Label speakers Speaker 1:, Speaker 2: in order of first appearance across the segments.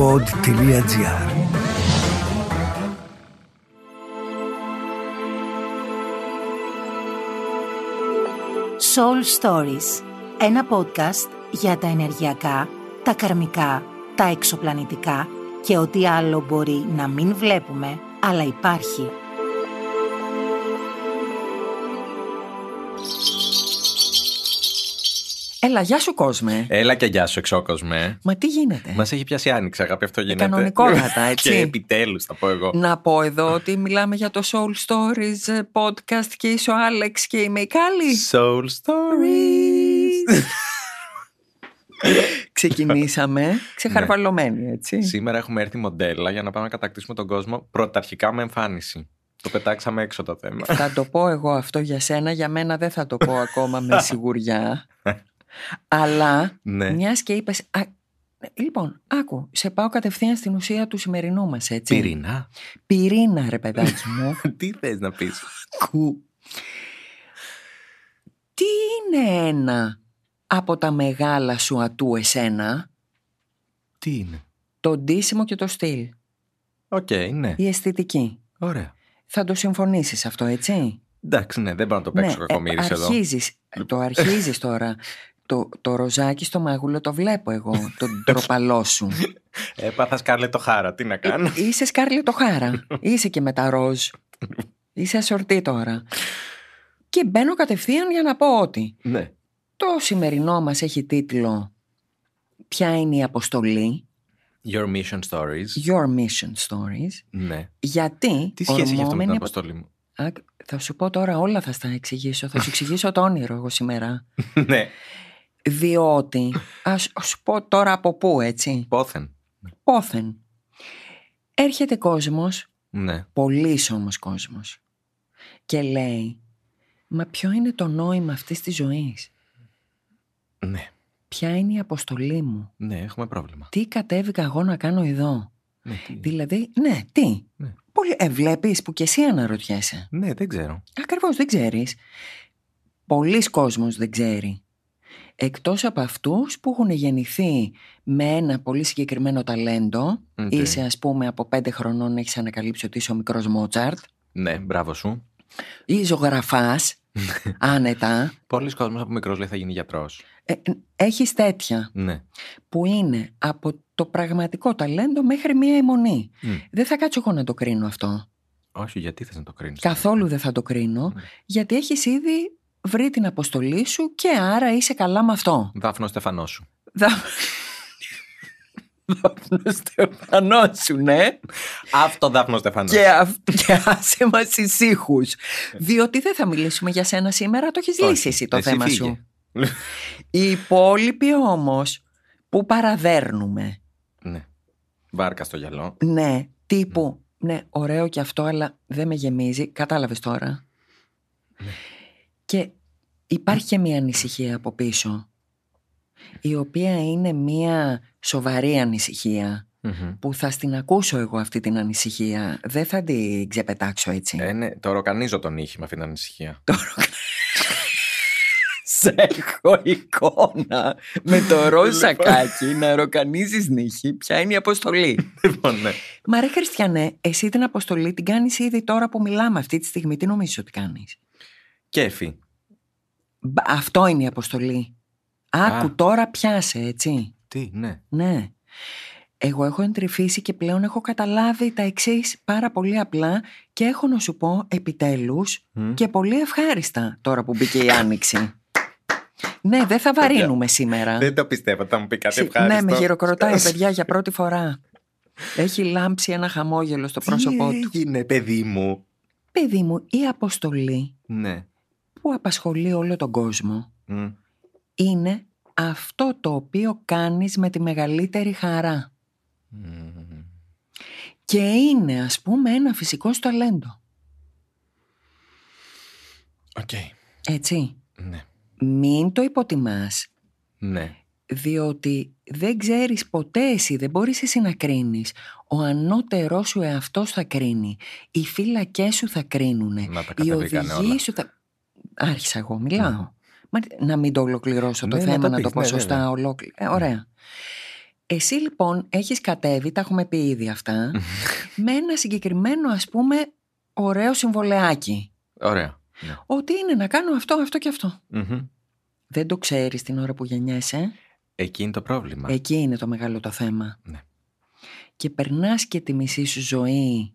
Speaker 1: pod.gr
Speaker 2: Soul Stories Ένα podcast για τα ενεργειακά, τα καρμικά, τα εξωπλανητικά και ό,τι άλλο μπορεί να μην βλέπουμε, αλλά υπάρχει.
Speaker 3: Έλα, γεια σου κόσμε.
Speaker 4: Έλα και γεια σου, εξώκοσμε.
Speaker 3: Μα τι γίνεται;
Speaker 4: Μας έχει πιάσει άνοιξη, αγάπη, αυτό γίνεται.
Speaker 3: κανονικότατα, έτσι.
Speaker 4: και επιτέλους, θα πω εγώ.
Speaker 3: Να πω εδώ ότι μιλάμε για το Soul Stories ε, podcast και είσαι ο Άλεξ και είμαι η Κάλλη.
Speaker 4: Soul Stories.
Speaker 3: Ξεκινήσαμε ξεχαρβαλωμένοι, έτσι.
Speaker 4: Σήμερα έχουμε έρθει μοντέλα για να πάμε να κατακτήσουμε τον κόσμο πρωταρχικά με εμφάνιση. Το πετάξαμε έξω το θέμα.
Speaker 3: Θα το πω εγώ αυτό για σένα, για μένα δεν θα το πω ακόμα με σιγουριά. Αλλά
Speaker 4: Ναι.
Speaker 3: μιας και είπες. Λοιπόν, άκου, σε πάω κατευθείαν στην ουσία του σημερινού μας, έτσι.
Speaker 4: Πυρήνα.
Speaker 3: Πυρήνα, ρε παιδάκι μου.
Speaker 4: Τι θες να πεις;
Speaker 3: Κου. Τι είναι ένα από τα μεγάλα σου ατού εσένα,
Speaker 4: Τι είναι;
Speaker 3: το ντύσιμο και το στυλ,
Speaker 4: Οκ, ναι.
Speaker 3: η αισθητική.
Speaker 4: Ωραία.
Speaker 3: Θα το συμφωνήσεις αυτό, έτσι;
Speaker 4: Εντάξει, ναι, δεν μπορώ να το παίξω
Speaker 3: ναι,
Speaker 4: κακομοίρη εδώ.
Speaker 3: αρχίζεις, το αρχίζεις τώρα. Το, το ροζάκι στο μάγουλο το βλέπω εγώ, το ντροπαλό σου.
Speaker 4: Έπαθα Scarlett O'Hara, τι να κάνω;
Speaker 3: Ε, Είσαι Scarlett O'Hara. Είσαι και με τα ροζ. Είσαι ασορτή τώρα. Και μπαίνω κατευθείαν για να πω ότι
Speaker 4: ναι.
Speaker 3: το σημερινό μας έχει τίτλο «Ποια είναι η αποστολή»
Speaker 4: Your mission stories.
Speaker 3: Your Mission Stories
Speaker 4: Ναι.
Speaker 3: γιατί
Speaker 4: Τι σχέση έχει αυτό με την
Speaker 3: ορμόμενη απο-
Speaker 4: αποστολή μου;
Speaker 3: Α, θα σου πω τώρα όλα θα στα εξηγήσω θα σου εξηγήσω το όνειρο εγώ σήμερα
Speaker 4: ναι.
Speaker 3: Διότι ας σου πω τώρα από πού έτσι
Speaker 4: Πόθεν.
Speaker 3: πόθεν έρχεται κόσμος
Speaker 4: Ναι.
Speaker 3: πολλής όμως κόσμος και λέει μα ποιο είναι το νόημα αυτής της ζωής;
Speaker 4: Ναι.
Speaker 3: ποια είναι η αποστολή μου;
Speaker 4: Ναι, έχουμε πρόβλημα.
Speaker 3: τι κατέβηκα εγώ να κάνω εδώ;
Speaker 4: Ναι, τι...
Speaker 3: δηλαδή ναι τι;
Speaker 4: Ναι.
Speaker 3: Πολύ, ε, βλέπεις που και εσύ αναρωτιέσαι
Speaker 4: ναι, δεν ξέρω.
Speaker 3: Ακριβώς δεν ξέρεις. Πολλοί κόσμος δεν ξέρει. Εκτός από αυτούς που έχουν γεννηθεί με ένα πολύ συγκεκριμένο ταλέντο,
Speaker 4: Οκ.
Speaker 3: είσαι ας πούμε από πέντε χρονών έχεις ανακαλύψει ότι είσαι ο μικρός Μότσαρτ,
Speaker 4: Ναι, μπράβο σου.
Speaker 3: ή ζωγραφάς, άνετα,
Speaker 4: Πολλοί κόσμος από μικρός λέει θα γίνει γιατρός.
Speaker 3: ε, έχεις τέτοια
Speaker 4: Ναι.
Speaker 3: που είναι από το πραγματικό ταλέντο μέχρι μία αιμονή.
Speaker 4: Μμ.
Speaker 3: Δεν θα κάτσω εγώ να το κρίνω αυτό.
Speaker 4: Όχι, γιατί θες να το κρίνεις;
Speaker 3: Καθόλου δεν θα το κρίνω,
Speaker 4: Ναι.
Speaker 3: γιατί έχεις ήδη βρει την αποστολή σου και άρα είσαι καλά με αυτό.
Speaker 4: Δάφνο Στεφανό σου.
Speaker 3: Δα- Δάφνο Στεφανό σου, ναι.
Speaker 4: Αυτό Δάφνο Στεφανό.
Speaker 3: Και, αυ- και άσε μας ησύχου. Διότι δεν θα μιλήσουμε για σένα σήμερα, το έχεις λύσει εσύ το θέμα σου. Οι υπόλοιποι όμως που παραδέρνουμε,
Speaker 4: ναι. Βάρκα στο γυαλό.
Speaker 3: ναι, τύπου, ναι, ωραίο και αυτό, αλλά δεν με γεμίζει. Κατάλαβες τώρα. Και υπάρχει και μια ανησυχία από πίσω, η οποία είναι μια σοβαρή ανησυχία.
Speaker 4: Μμμ.
Speaker 3: που θα στην ακούσω εγώ αυτή την ανησυχία. Δεν θα την ξεπετάξω έτσι.
Speaker 4: Ε, ναι, το ροκανίζω τον ήχη με αυτήν την ανησυχία.
Speaker 3: Σε έχω εικόνα με το ροζ σακάκι να ροκανίζεις νύχη. Ποια είναι η αποστολή.
Speaker 4: λοιπόν, ναι.
Speaker 3: Μα ρε Χριστιανέ, εσύ την αποστολή την κάνεις ήδη τώρα που μιλάμε αυτή τη στιγμή. Τι νομίζεις ότι κάνεις;
Speaker 4: Κέφι.
Speaker 3: Μπα, Αυτό είναι η αποστολή. Άκου
Speaker 4: Α.
Speaker 3: τώρα πιάσε έτσι.
Speaker 4: Τι, ναι.
Speaker 3: Ναι. Εγώ έχω εντρυφήσει και πλέον έχω καταλάβει τα εξής πάρα πολύ απλά και έχω να σου πω επιτέλους
Speaker 4: Μμ.
Speaker 3: και πολύ ευχάριστα τώρα που μπήκε η άνοιξη. ναι, δεν θα βαρύνουμε σήμερα.
Speaker 4: Δεν το πιστεύω, θα μου πει κάτι
Speaker 3: Συ-
Speaker 4: ευχάριστο.
Speaker 3: Ναι, με χειροκροτάει παιδιά για πρώτη φορά. Έχει λάμψει ένα χαμόγελο στο πρόσωπό
Speaker 4: Τι
Speaker 3: του.
Speaker 4: έγινε, παιδί μου;
Speaker 3: Παιδί μου, η αποστολή
Speaker 4: Ναι.
Speaker 3: Που απασχολεί όλο τον κόσμο
Speaker 4: Μμ.
Speaker 3: είναι αυτό το οποίο κάνεις με τη μεγαλύτερη χαρά.
Speaker 4: Μμ.
Speaker 3: Και είναι ας πούμε ένα φυσικό σου ταλέντο.
Speaker 4: Οκ.
Speaker 3: Έτσι.
Speaker 4: Ναι.
Speaker 3: Μην το υποτιμάς.
Speaker 4: Ναι.
Speaker 3: Διότι δεν ξέρεις ποτέ εσύ, δεν μπορείς εσύ να κρίνεις. Ο ανώτερός σου εαυτός θα κρίνει. Οι φύλακές σου θα κρίνουνε.
Speaker 4: Να τα
Speaker 3: Οι
Speaker 4: κατεβήκανε
Speaker 3: οδηγοί
Speaker 4: όλα.
Speaker 3: σου θα... Άρχισα εγώ, μιλάω. Μα, να μην το ολοκληρώσω το
Speaker 4: Ναι, ναι,
Speaker 3: θέμα,
Speaker 4: το
Speaker 3: να το
Speaker 4: πεις,
Speaker 3: πω
Speaker 4: ναι,
Speaker 3: σωστά
Speaker 4: βέβαια.
Speaker 3: ολόκληρο. Ε, ωραία. Εσύ λοιπόν έχεις κατέβει, τα έχουμε πει ήδη αυτά, με ένα συγκεκριμένο ας πούμε ωραίο συμβολεάκι.
Speaker 4: Ωραία. Ναι.
Speaker 3: Ότι είναι να κάνω αυτό, αυτό και αυτό.
Speaker 4: Μμμ.
Speaker 3: Δεν το ξέρεις την ώρα που γεννιέσαι;
Speaker 4: Εκεί είναι το πρόβλημα.
Speaker 3: Εκεί είναι το μεγάλο το θέμα.
Speaker 4: Ναι.
Speaker 3: Και περνάς και τη μισή σου ζωή,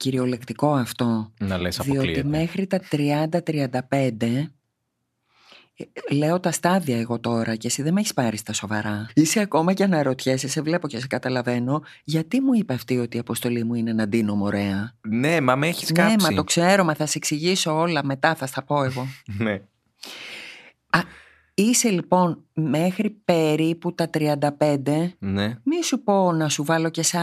Speaker 3: κυριολεκτικό αυτό,
Speaker 4: Να λες
Speaker 3: διότι
Speaker 4: αποκλείεται.
Speaker 3: μέχρι τα 30-35 ε, Λέω τα στάδια εγώ τώρα και εσύ δεν με έχεις πάρει στα σοβαρά. Είσαι ακόμα και αναρωτιέσαι, σε βλέπω και σε καταλαβαίνω, γιατί μου είπε αυτή ότι η αποστολή μου είναι να ντύνω μωρέα.
Speaker 4: Ναι, μα με έχεις
Speaker 3: Ναι,
Speaker 4: κάψει.
Speaker 3: μα το ξέρω, μα θα σε εξηγήσω όλα μετά, θα στα πω εγώ.
Speaker 4: Ναι.
Speaker 3: Είσαι λοιπόν μέχρι περίπου τα 35,
Speaker 4: ναι.
Speaker 3: μη σου πω να σου βάλω και 40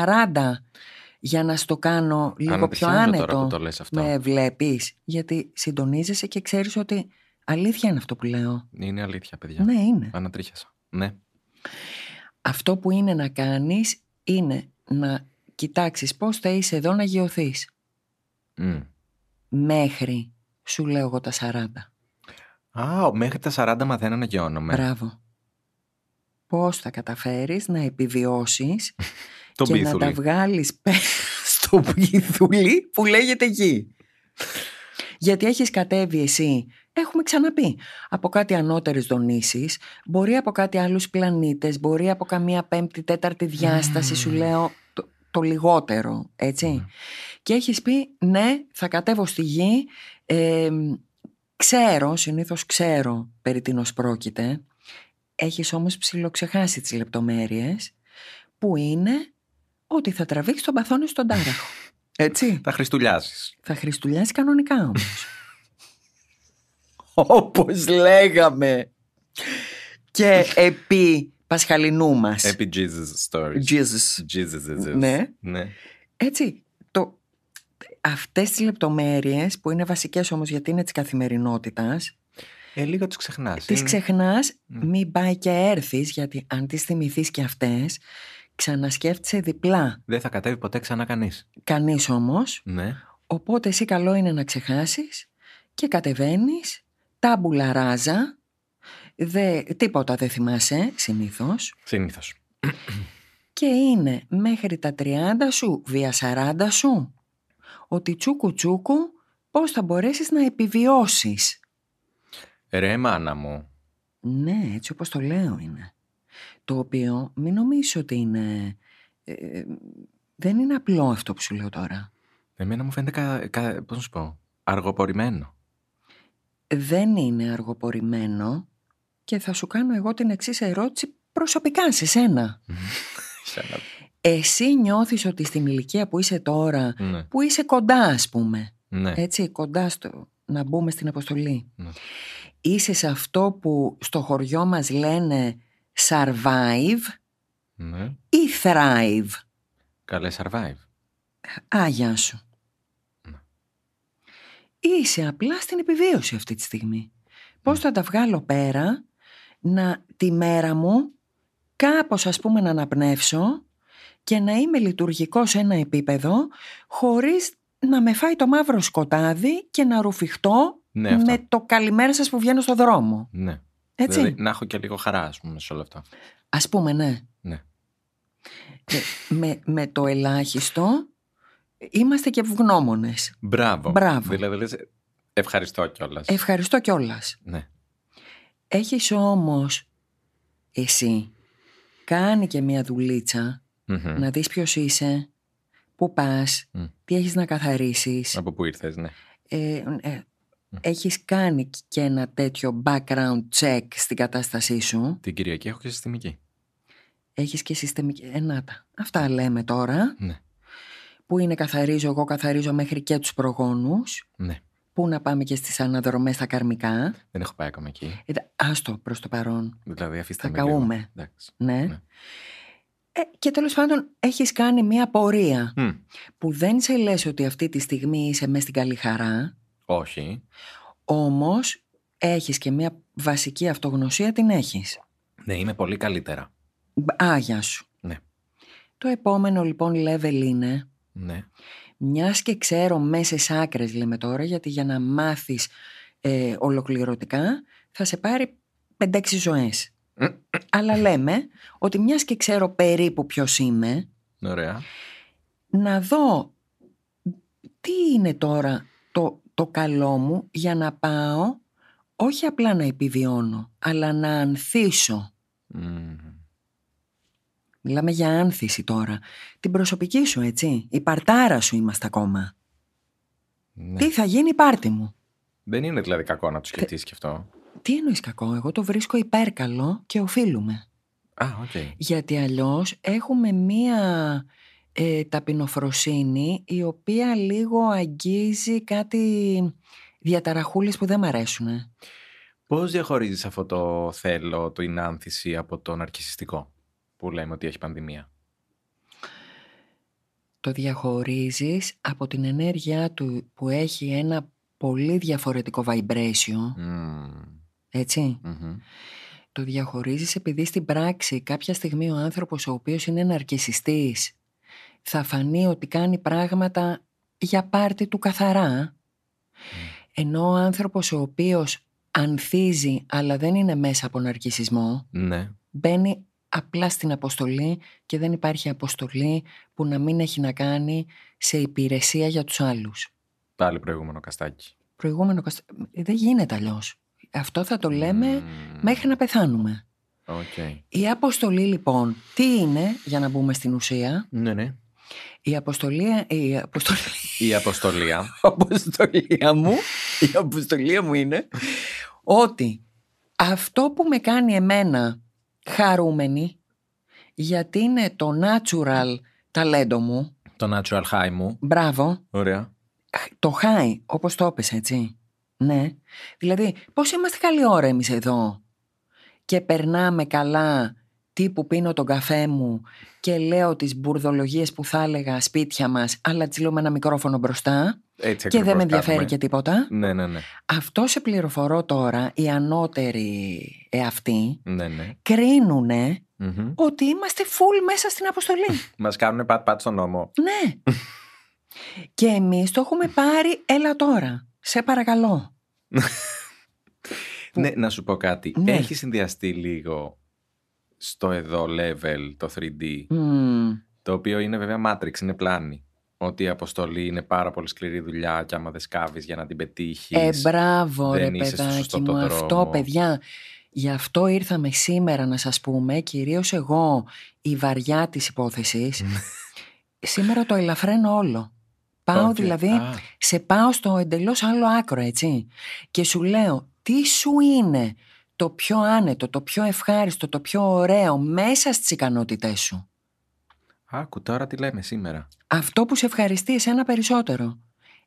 Speaker 3: για να στο κάνω λίγο πιο
Speaker 4: Ανατυχαίνω
Speaker 3: άνετο.
Speaker 4: Τώρα που το λες αυτό.
Speaker 3: Με βλέπεις, γιατί συντονίζεσαι και ξέρεις ότι αλήθεια είναι αυτό που λέω.
Speaker 4: Είναι αλήθεια, παιδιά.
Speaker 3: Ναι, είναι.
Speaker 4: Ανατρίχιασα. Ναι.
Speaker 3: Αυτό που είναι να κάνεις είναι να κοιτάξεις πώς θα είσαι εδώ να γιωθείς.
Speaker 4: Μμ.
Speaker 3: Μέχρι, σου λέω εγώ τα 40.
Speaker 4: Α, μέχρι τα 40 μαθαίνω να γιώνομαι.
Speaker 3: Μπράβο. Πώς θα καταφέρεις να επιβιώσεις
Speaker 4: Το
Speaker 3: και να τα βγάλεις πέρα στο πίθουλι που λέγεται γη. Γιατί έχεις κατέβει εσύ, έχουμε ξαναπεί, από κάτι ανώτερες δονήσεις, μπορεί από κάτι άλλους πλανήτες, μπορεί από καμία πέμπτη, τέταρτη διάσταση, σου λέω το, το λιγότερο, έτσι. Και έχεις πει, ναι, θα κατέβω στη γη, ε, ξέρω, συνήθως ξέρω περί τίνος πρόκειται, έχεις όμως ψιλοξεχάσει τις λεπτομέρειες, που είναι ότι θα τραβήξεις τον παθόνι στον τάραχο. Έτσι.
Speaker 4: Τα χριστουλιάσεις.
Speaker 3: Θα χριστουλιάσει κανονικά όμως. Όπως λέγαμε. Και επί Πασχαλινού μας.
Speaker 4: Επί Jesus stories.
Speaker 3: Jesus.
Speaker 4: Jesus is it.
Speaker 3: Ναι.
Speaker 4: ναι.
Speaker 3: Έτσι, το, αυτές τις λεπτομέρειες που είναι βασικές όμως γιατί είναι της καθημερινότητας
Speaker 4: Ε, λίγο τους ξεχνάς.
Speaker 3: τις
Speaker 4: Είναι-
Speaker 3: ξεχνάς μην πάει και έρθεις γιατί αν τις θυμηθείς και αυτές ξανασκέφτεσαι διπλά
Speaker 4: Δεν θα κατέβει ποτέ ξανά κανείς.
Speaker 3: κανείς όμως
Speaker 4: Ναι.
Speaker 3: Οπότε εσύ καλό είναι να ξεχάσεις και κατεβαίνεις, τάμπουλα ράζα, δε, τίποτα δεν θυμάσαι συνήθως
Speaker 4: Συνήθως.
Speaker 3: και είναι μέχρι τα 30 σου, βία 40 σου, ότι τσούκου τσούκου πώς θα μπορέσεις να επιβιώσεις.
Speaker 4: Ρε μάνα μου.
Speaker 3: Ναι, έτσι όπως το λέω είναι. Το οποίο μην νομίζεις ότι είναι... ε, δεν είναι απλό αυτό που σου λέω τώρα.
Speaker 4: Εμένα μου φαίνεται, κα, κα- πώς να σου πω, αργοπορημένο.
Speaker 3: δεν είναι αργοπορημένο και θα σου κάνω εγώ την εξής ερώτηση προσωπικά σε σένα.
Speaker 4: Σένα.
Speaker 3: Εσύ νιώθεις ότι στην ηλικία που είσαι τώρα,
Speaker 4: ναι.
Speaker 3: που είσαι κοντά ας πούμε,
Speaker 4: ναι.
Speaker 3: έτσι κοντά στο να μπούμε στην αποστολή,
Speaker 4: Ναι.
Speaker 3: είσαι σε αυτό που στο χωριό μας λένε survive
Speaker 4: ναι.
Speaker 3: ή thrive.
Speaker 4: Καλές survive.
Speaker 3: Άγια σου.
Speaker 4: Ναι.
Speaker 3: Είσαι απλά στην επιβίωση αυτή τη στιγμή. Πώς θα τα βγάλω πέρα, να τη μέρα μου κάπως ας πούμε να αναπνεύσω και να είμαι λειτουργικό σε ένα επίπεδο χωρίς να με φάει το μαύρο σκοτάδι και να ρουφιχτώ
Speaker 4: Ναι, αυτό.
Speaker 3: με το καλημέρα σας που βγαίνω στο δρόμο.
Speaker 4: Ναι.
Speaker 3: Έτσι.
Speaker 4: Δηλαδή, να έχω και λίγο χαρά, ας πούμε, σε όλο αυτό.
Speaker 3: Ας πούμε ναι.
Speaker 4: Ναι.
Speaker 3: Ε, με, με το ελάχιστο είμαστε και ευγνώμονες.
Speaker 4: Μπράβο.
Speaker 3: Μπράβο.
Speaker 4: Δηλαδή, λες, ευχαριστώ κιόλας.
Speaker 3: Ευχαριστώ κιόλας.
Speaker 4: Ναι.
Speaker 3: Έχεις όμως εσύ κάνει και μια δουλίτσα
Speaker 4: Μμμ.
Speaker 3: να δεις ποιος είσαι, πού πας,
Speaker 4: Μμ.
Speaker 3: τι έχεις να καθαρίσεις.
Speaker 4: Από πού ήρθες, ναι.
Speaker 3: Ε, ε, έχεις κάνει και ένα τέτοιο background check στην κατάστασή σου;
Speaker 4: Την Κυριακή έχω και συστημική.
Speaker 3: Έχεις και συστημική... Ε, να τα. Αυτά λέμε τώρα.
Speaker 4: Ναι.
Speaker 3: Που είναι καθαρίζω, εγώ καθαρίζω μέχρι και τους προγόνους.
Speaker 4: Ναι.
Speaker 3: Πού να πάμε και στις αναδρομές στα καρμικά.
Speaker 4: Δεν έχω πάει ακόμα εκεί.
Speaker 3: Ε, άστο προς το παρόν.
Speaker 4: Δηλαδή, αφήστε
Speaker 3: Θα
Speaker 4: με λίγο.
Speaker 3: καούμε.
Speaker 4: Εντάξει.
Speaker 3: Ναι.
Speaker 4: Ναι.
Speaker 3: Ε, και τέλος πάντων έχεις κάνει μια πορεία
Speaker 4: Μμ.
Speaker 3: που δεν σε λες ότι αυτή τη στιγμή είσαι μέσα στην καλή χαρά,
Speaker 4: Όχι.
Speaker 3: όμως έχεις και μια βασική αυτογνωσία την έχεις.
Speaker 4: Ναι, είμαι πολύ καλύτερα.
Speaker 3: Μπ- Άγια σου.
Speaker 4: Ναι.
Speaker 3: Το επόμενο λοιπόν level είναι,
Speaker 4: Ναι.
Speaker 3: μιας και ξέρω μέσες άκρες λέμε τώρα, γιατί για να μάθεις ε, ολοκληρωτικά θα σε πάρει 5-6 ζωές. Αλλά λέμε ότι μιας και ξέρω περίπου ποιος είμαι,
Speaker 4: Ωραία.
Speaker 3: να δω τι είναι τώρα το, το καλό μου για να πάω όχι απλά να επιβιώνω, αλλά να ανθίσω.
Speaker 4: Μμμ.
Speaker 3: Μιλάμε για άνθηση τώρα. Την προσωπική σου, έτσι. Η παρτάρα σου είμαστε ακόμα.
Speaker 4: Ναι.
Speaker 3: Τι θα γίνει η πάρτη μου;
Speaker 4: Δεν είναι δηλαδή κακό να το σκεφτείς και αυτό.
Speaker 3: Τι εννοείς κακό, εγώ το βρίσκω υπέρκαλο και οφείλουμε.
Speaker 4: Α, οκ.
Speaker 3: Γιατί αλλιώς έχουμε μία ε, ταπεινοφροσύνη η οποία λίγο αγγίζει κάτι διαταραχούλες που δεν μ' αρέσουν.
Speaker 4: Πώς διαχωρίζεις αυτό το θέλω, το είναι άνθηση από το ναρκισιστικό που λέμε ότι έχει πανδημία;
Speaker 3: Το διαχωρίζεις από την ενέργειά του που έχει ένα πολύ διαφορετικό vibration,
Speaker 4: Μμμ.
Speaker 3: έτσι.
Speaker 4: Μμμ.
Speaker 3: Το διαχωρίζεις επειδή στην πράξη κάποια στιγμή ο άνθρωπος ο οποίος είναι ναρκισιστής θα φανεί ότι κάνει πράγματα για πάρτι του καθαρά ενώ ο άνθρωπος ο οποίος ανθίζει αλλά δεν είναι μέσα από ναρκισισμό
Speaker 4: Ναι.
Speaker 3: μπαίνει απλά στην αποστολή και δεν υπάρχει αποστολή που να μην έχει να κάνει σε υπηρεσία για τους άλλους.
Speaker 4: Πάλι προηγούμενο καστάκι.
Speaker 3: Προηγούμενο καστα- δεν γίνεται αλλιώς. Αυτό θα το λέμε
Speaker 4: Μμμ.
Speaker 3: μέχρι να πεθάνουμε.
Speaker 4: Οκ.
Speaker 3: Η αποστολή λοιπόν, τι είναι, για να μπούμε στην ουσία,
Speaker 4: Ναι, ναι.
Speaker 3: Η αποστολή, η αποστολή,
Speaker 4: Η αποστολία.
Speaker 3: αποστολία μου, η αποστολία μου είναι ότι αυτό που με κάνει εμένα χαρούμενη, γιατί είναι το natural ταλέντο μου,
Speaker 4: το natural high μου.
Speaker 3: μπράβο,
Speaker 4: Ωραία.
Speaker 3: το high, όπως το έπες έτσι. Ναι. Δηλαδή, πώς είμαστε καλή ώρα εμείς εδώ και περνάμε καλά τύπου πίνω τον καφέ μου και λέω τις μπουρδολογίες που θα έλεγα σπίτια μας, αλλά τις λέω με ένα μικρόφωνο μπροστά
Speaker 4: Έτσι
Speaker 3: και δεν με
Speaker 4: ακριβώς
Speaker 3: ενδιαφέρει
Speaker 4: κάνουμε.
Speaker 3: και τίποτα.
Speaker 4: Ναι, ναι, ναι.
Speaker 3: Αυτό σε πληροφορώ τώρα, οι ανώτεροι εαυτοί
Speaker 4: ναι, ναι.
Speaker 3: κρίνουνε
Speaker 4: Μμμ.
Speaker 3: ότι είμαστε full μέσα στην αποστολή.
Speaker 4: Μας κάνουν πατ-πατ στον νόμο.
Speaker 3: ναι. και εμείς το έχουμε πάρει, έλα τώρα, σε παρακαλώ.
Speaker 4: Ναι, να σου πω κάτι.
Speaker 3: Ναι.
Speaker 4: Έχει συνδυαστεί λίγο στο εδώ level το 3D,
Speaker 3: Μμμ.
Speaker 4: το οποίο είναι βέβαια Matrix, είναι πλάνη. Ότι η αποστολή είναι πάρα πολύ σκληρή δουλειά και άμα δεν σκάβεις για να την πετύχεις.
Speaker 3: Ε, μπράβο
Speaker 4: δεν
Speaker 3: ρε
Speaker 4: είσαι στο
Speaker 3: παιδάκι
Speaker 4: σωστό
Speaker 3: μου,
Speaker 4: το
Speaker 3: αυτό
Speaker 4: δρόμο.
Speaker 3: παιδιά. Γι' αυτό ήρθαμε σήμερα να σας πούμε, κυρίως εγώ, η βαριά της υπόθεσης. σήμερα το ελαφραίνω όλο. Πάω
Speaker 4: Οκ.
Speaker 3: δηλαδή,
Speaker 4: Α,
Speaker 3: σε πάω στο εντελώς άλλο άκρο, έτσι. Και σου λέω, τι σου είναι το πιο άνετο, το πιο ευχάριστο, το πιο ωραίο μέσα στις ικανότητές σου.
Speaker 4: Άκου τώρα τι λέμε σήμερα.
Speaker 3: Αυτό που σε ευχαριστεί εσένα περισσότερο.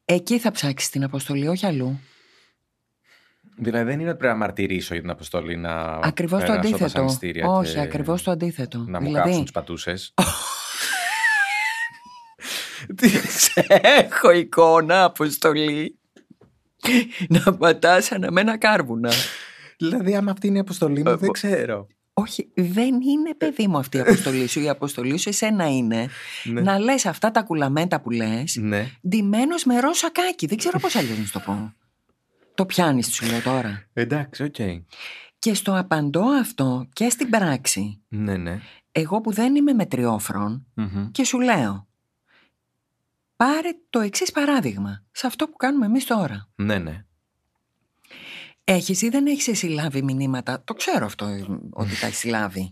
Speaker 3: Εκεί θα ψάξεις την αποστολή, όχι αλλού.
Speaker 4: Δηλαδή δεν είναι ότι πρέπει να μαρτυρήσω για την αποστολή να
Speaker 3: Ακριβώς το
Speaker 4: περάσω τα
Speaker 3: αντίθετο.
Speaker 4: σανιστήρια
Speaker 3: Όχι,
Speaker 4: και
Speaker 3: ακριβώς το αντίθετο.
Speaker 4: Να μου
Speaker 3: δηλαδή,
Speaker 4: κάψουν τις πατούσες.
Speaker 3: σε έχω εικόνα, αποστολή. να πατάς αναμένα κάρβουνα.
Speaker 4: Δηλαδή άμα αυτή είναι η αποστολή
Speaker 3: Ε,
Speaker 4: μου δεν
Speaker 3: μπο-
Speaker 4: ξέρω.
Speaker 3: Όχι, δεν είναι παιδί μου αυτή η αποστολή σου. Η αποστολή σου εσένα είναι
Speaker 4: Ναι.
Speaker 3: να λες αυτά τα κουλαμέντα που λες
Speaker 4: Ναι.
Speaker 3: ντυμένος με ροζ σακάκι. Δεν ξέρω πώς αλλιώς να σου το πω. Το πιάνεις σου λέω τώρα.
Speaker 4: Εντάξει, οκ.
Speaker 3: Και στο απαντώ αυτό και στην πράξη,
Speaker 4: Ναι, ναι.
Speaker 3: εγώ που δεν είμαι μετριόφρων
Speaker 4: Μμμ.
Speaker 3: και σου λέω πάρε το εξής παράδειγμα σε αυτό που κάνουμε εμείς τώρα.
Speaker 4: Ναι, ναι.
Speaker 3: Έχεις ή δεν έχεις εσύ λάβει μηνύματα, το ξέρω αυτό ε, ότι τα έχεις λάβει.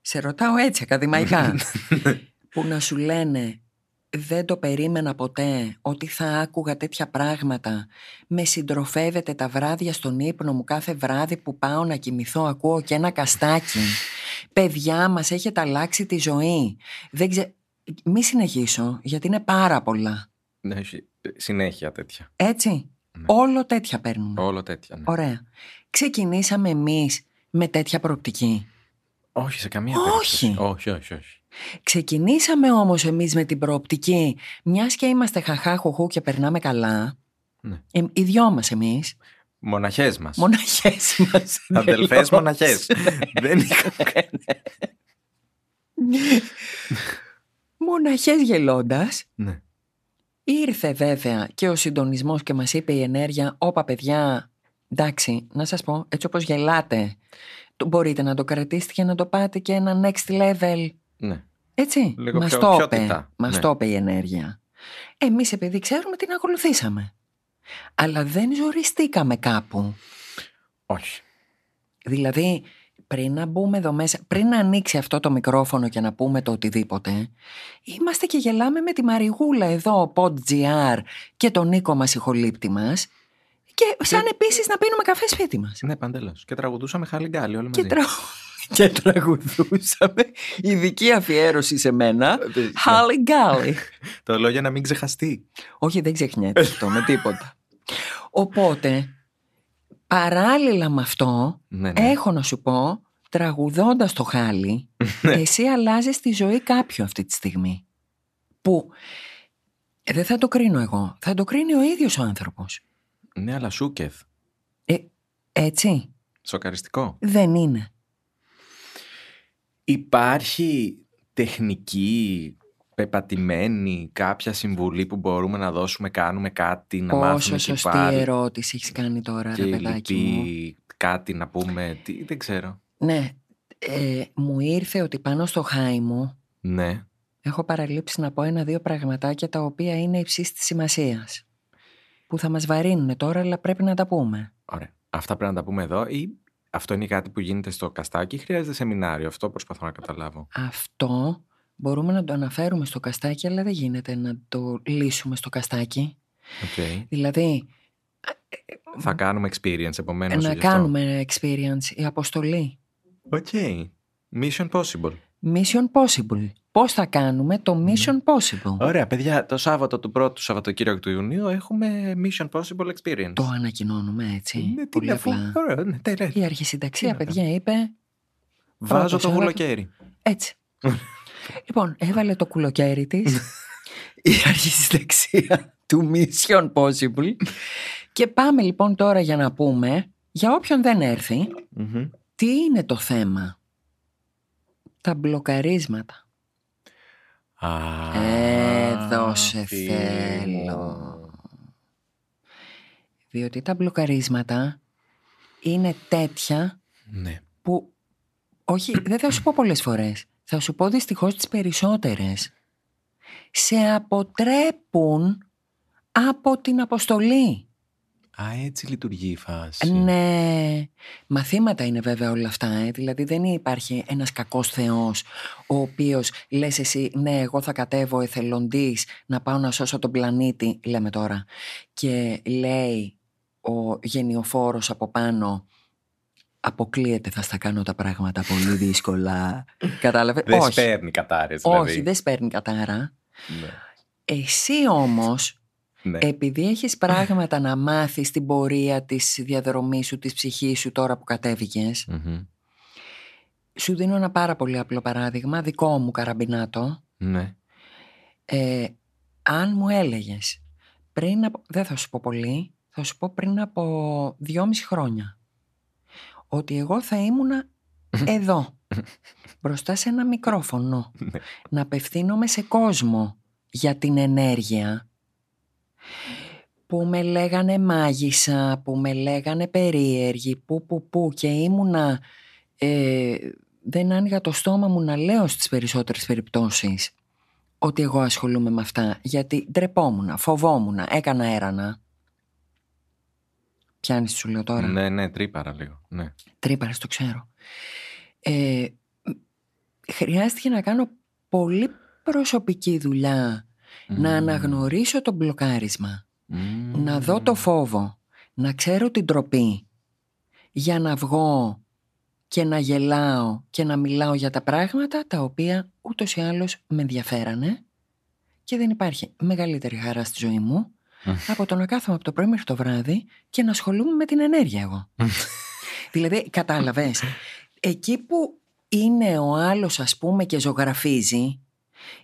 Speaker 3: Σε ρωτάω έτσι ακαδημαϊκά. που να σου λένε δεν το περίμενα ποτέ ότι θα άκουγα τέτοια πράγματα. Με συντροφεύετε τα βράδια στον ύπνο μου κάθε βράδυ που πάω να κοιμηθώ ακούω και ένα καστάκι. Παιδιά μας έχετε αλλάξει τη ζωή. Δεν ξε... Μη συνεχίσω γιατί είναι πάρα πολλά.
Speaker 4: Ναι, έχει συνέχεια τέτοια.
Speaker 3: Έτσι.
Speaker 4: Ναι.
Speaker 3: Όλο τέτοια παίρνουμε.
Speaker 4: Όλο τέτοια. Ναι.
Speaker 3: Ωραία. Ξεκινήσαμε εμείς με τέτοια προοπτική;
Speaker 4: Όχι, σε καμία
Speaker 3: Όχι.
Speaker 4: περίπτωση. Όχι, όχι, όχι.
Speaker 3: Ξεκινήσαμε όμως εμείς με την προοπτική, μιας και είμαστε χαχά χουχού και περνάμε καλά,
Speaker 4: Ναι.
Speaker 3: ε, οι δυο μας εμείς,
Speaker 4: Μοναχές μας.
Speaker 3: μοναχές μας.
Speaker 4: Αδελφές
Speaker 3: τελώς.
Speaker 4: μοναχές. δεν είχα...
Speaker 3: Μοναχές γελώντας,
Speaker 4: ναι.
Speaker 3: Ήρθε βέβαια και ο συντονισμός και μας είπε η ενέργεια, όπα παιδιά, εντάξει, να σας πω, έτσι όπως γελάτε, το μπορείτε να το κρατήσετε και να το πάτε και ένα next level.
Speaker 4: Ναι.
Speaker 3: Έτσι,
Speaker 4: Λίγο
Speaker 3: μας
Speaker 4: πιο-
Speaker 3: το
Speaker 4: πιο
Speaker 3: είπε,
Speaker 4: τιτά,
Speaker 3: μας
Speaker 4: ναι.
Speaker 3: το είπε η ενέργεια. Εμείς επειδή ξέρουμε την ακολουθήσαμε. Αλλά δεν ζοριστήκαμε κάπου.
Speaker 4: Όχι.
Speaker 3: Δηλαδή, πριν να μπούμε εδώ μέσα, πριν να ανοίξει αυτό το μικρόφωνο και να πούμε το οτιδήποτε, είμαστε και γελάμε με τη Μαριγούλα εδώ, PodGR και τον Νίκο μας ηχολήπτη μας και σαν επίσης να πίνουμε καφέ σπίτι μας.
Speaker 4: Ναι, παντελώς. Και τραγουδούσαμε χαλιγκάλι όλοι
Speaker 3: Και,
Speaker 4: μαζί.
Speaker 3: τρα... και τραγουδούσαμε ειδική αφιέρωση σε μένα.
Speaker 4: Ε, ναι.
Speaker 3: Χάλι γκάλι.
Speaker 4: Το λέω για να μην ξεχαστεί.
Speaker 3: Όχι, δεν ξεχνιέται αυτό με τίποτα. Οπότε, παράλληλα με αυτό,
Speaker 4: Ναι, ναι.
Speaker 3: έχω να σου πω, τραγουδώντας το χάλι,
Speaker 4: Ναι.
Speaker 3: εσύ αλλάζεις τη ζωή κάποιου αυτή τη στιγμή. Που ε, δεν θα το κρίνω εγώ, θα το κρίνει ο ίδιος ο άνθρωπος.
Speaker 4: Ναι, αλλά σούκεθ.
Speaker 3: Ε, έτσι,
Speaker 4: Σοκαριστικό.
Speaker 3: δεν είναι.
Speaker 4: Υπάρχει τεχνική, πεπατημένη, κάποια συμβουλή που μπορούμε να δώσουμε, κάνουμε κάτι, να μάθουμε
Speaker 3: Πόσο
Speaker 4: και
Speaker 3: σωστή
Speaker 4: πάλι
Speaker 3: ερώτηση έχεις κάνει τώρα,
Speaker 4: και
Speaker 3: ρε παιδάκι μου.
Speaker 4: λυπεί κάτι να πούμε, τι, δεν ξέρω.
Speaker 3: Ναι, ε, μου ήρθε ότι πάνω στο χάι μου
Speaker 4: Ναι,
Speaker 3: έχω παραλείψει να πω ένα-δύο πραγματάκια τα οποία είναι υψής της σημασίας. Που θα μας βαρύνουν τώρα, αλλά πρέπει να τα πούμε.
Speaker 4: ωραία. Αυτά πρέπει να τα πούμε εδώ ή αυτό είναι κάτι που γίνεται στο καστάκι ή χρειάζεται σεμινάριο; Αυτό προσπαθώ να καταλάβω.
Speaker 3: Αυτό μπορούμε να το αναφέρουμε στο καστάκι, αλλά δεν γίνεται να το λύσουμε στο καστάκι.
Speaker 4: Okay.
Speaker 3: Δηλαδή,
Speaker 4: Θα κάνουμε experience επομένως.
Speaker 3: να
Speaker 4: γι' αυτό.
Speaker 3: κάνουμε experience, η αποστολή.
Speaker 4: OK. Mission possible.
Speaker 3: Mission possible. Πώς θα κάνουμε το
Speaker 4: Ναι.
Speaker 3: mission possible;
Speaker 4: Ωραία, παιδιά, το Σάββατο του πρώτου Σαββατοκύριακου του Ιουνίου έχουμε Mission Possible Experience.
Speaker 3: Το ανακοινώνουμε έτσι.
Speaker 4: Ναι, τι
Speaker 3: πολύ
Speaker 4: είναι, αφού-
Speaker 3: απλά.
Speaker 4: Ωραία, ναι, τέλεια.
Speaker 3: Η αρχισυνταξία,
Speaker 4: Τι να
Speaker 3: παιδιά, είπε
Speaker 4: Βάζω
Speaker 3: πρώτο
Speaker 4: το
Speaker 3: Σάββατο.
Speaker 4: βουλοκαίρι.
Speaker 3: έτσι. λοιπόν, έβαλε το κουλοκαίρι της. η αρχισυνταξία του Mission Possible. και πάμε λοιπόν τώρα για να πούμε, για όποιον δεν έρθει,
Speaker 4: Μμμ.
Speaker 3: τι είναι το θέμα; Τα μπλοκαρίσματα.
Speaker 4: Α,
Speaker 3: Εδώ σε
Speaker 4: φίλη
Speaker 3: θέλω.
Speaker 4: μου.
Speaker 3: Διότι τα μπλοκαρίσματα είναι τέτοια
Speaker 4: Ναι.
Speaker 3: που όχι, δεν θα σου πω πολλές φορές. Θα σου πω δυστυχώς τις περισσότερες. Σε αποτρέπουν από την αποστολή.
Speaker 4: Α, έτσι λειτουργεί η φάση.
Speaker 3: Ναι. Μαθήματα είναι βέβαια όλα αυτά. Ε. Δηλαδή δεν υπάρχει ένας κακός θεός ο οποίος λες εσύ ναι εγώ θα κατέβω εθελοντής να πάω να σώσω τον πλανήτη λέμε τώρα και λέει ο γενιοφόρος από πάνω αποκλείεται θα στα κάνω τα πράγματα πολύ δύσκολα. Κατάλαβε.
Speaker 4: Δεν
Speaker 3: Όχι.
Speaker 4: σπέρνει κατάρες, δηλαδή.
Speaker 3: Όχι, δεν σπέρνει κατάρα.
Speaker 4: Ναι.
Speaker 3: Εσύ όμως
Speaker 4: Ναι.
Speaker 3: επειδή έχεις πράγματα να μάθεις στην πορεία της διαδρομής σου, της ψυχής σου τώρα που κατέβηκες,
Speaker 4: Μμμ.
Speaker 3: σου δίνω ένα πάρα πολύ απλό παράδειγμα, δικό μου καραμπινάτο.
Speaker 4: Ναι.
Speaker 3: Ε, αν μου έλεγες πριν από, δεν θα σου πω πολύ, θα σου πω πριν από δυόμιση χρόνια, ότι εγώ θα ήμουνα εδώ, μπροστά σε ένα μικρόφωνο,
Speaker 4: Ναι.
Speaker 3: να απευθύνομαι σε κόσμο για την ενέργεια, που με λέγανε μάγισσα, που με λέγανε περίεργη, που που που και ήμουνα... Ε, δεν άνοιγα το στόμα μου να λέω στις περισσότερες περιπτώσεις ότι εγώ ασχολούμαι με αυτά, γιατί ντρεπόμουν, φοβόμουν, έκανα έρανα. Πιάνεις τι σου λέω τώρα.
Speaker 4: Ναι, ναι, τρύπαρα λίγο. Ναι.
Speaker 3: Τρύπαρες, το ξέρω. Ε, χρειάστηκε να κάνω πολύ προσωπική δουλειά να
Speaker 4: Μμμ.
Speaker 3: αναγνωρίσω το μπλοκάρισμα,
Speaker 4: Μμμ.
Speaker 3: να δω το φόβο, να ξέρω την τροπή για να βγω και να γελάω και να μιλάω για τα πράγματα τα οποία ούτως ή άλλως με ενδιαφέρανε και δεν υπάρχει μεγαλύτερη χαρά στη ζωή μου από το να κάθομαι από το πρωί μέχρι το βράδυ και να ασχολούμαι με την ενέργεια εγώ. δηλαδή, κατάλαβες, εκεί που είναι ο άλλος ας πούμε και ζωγραφίζει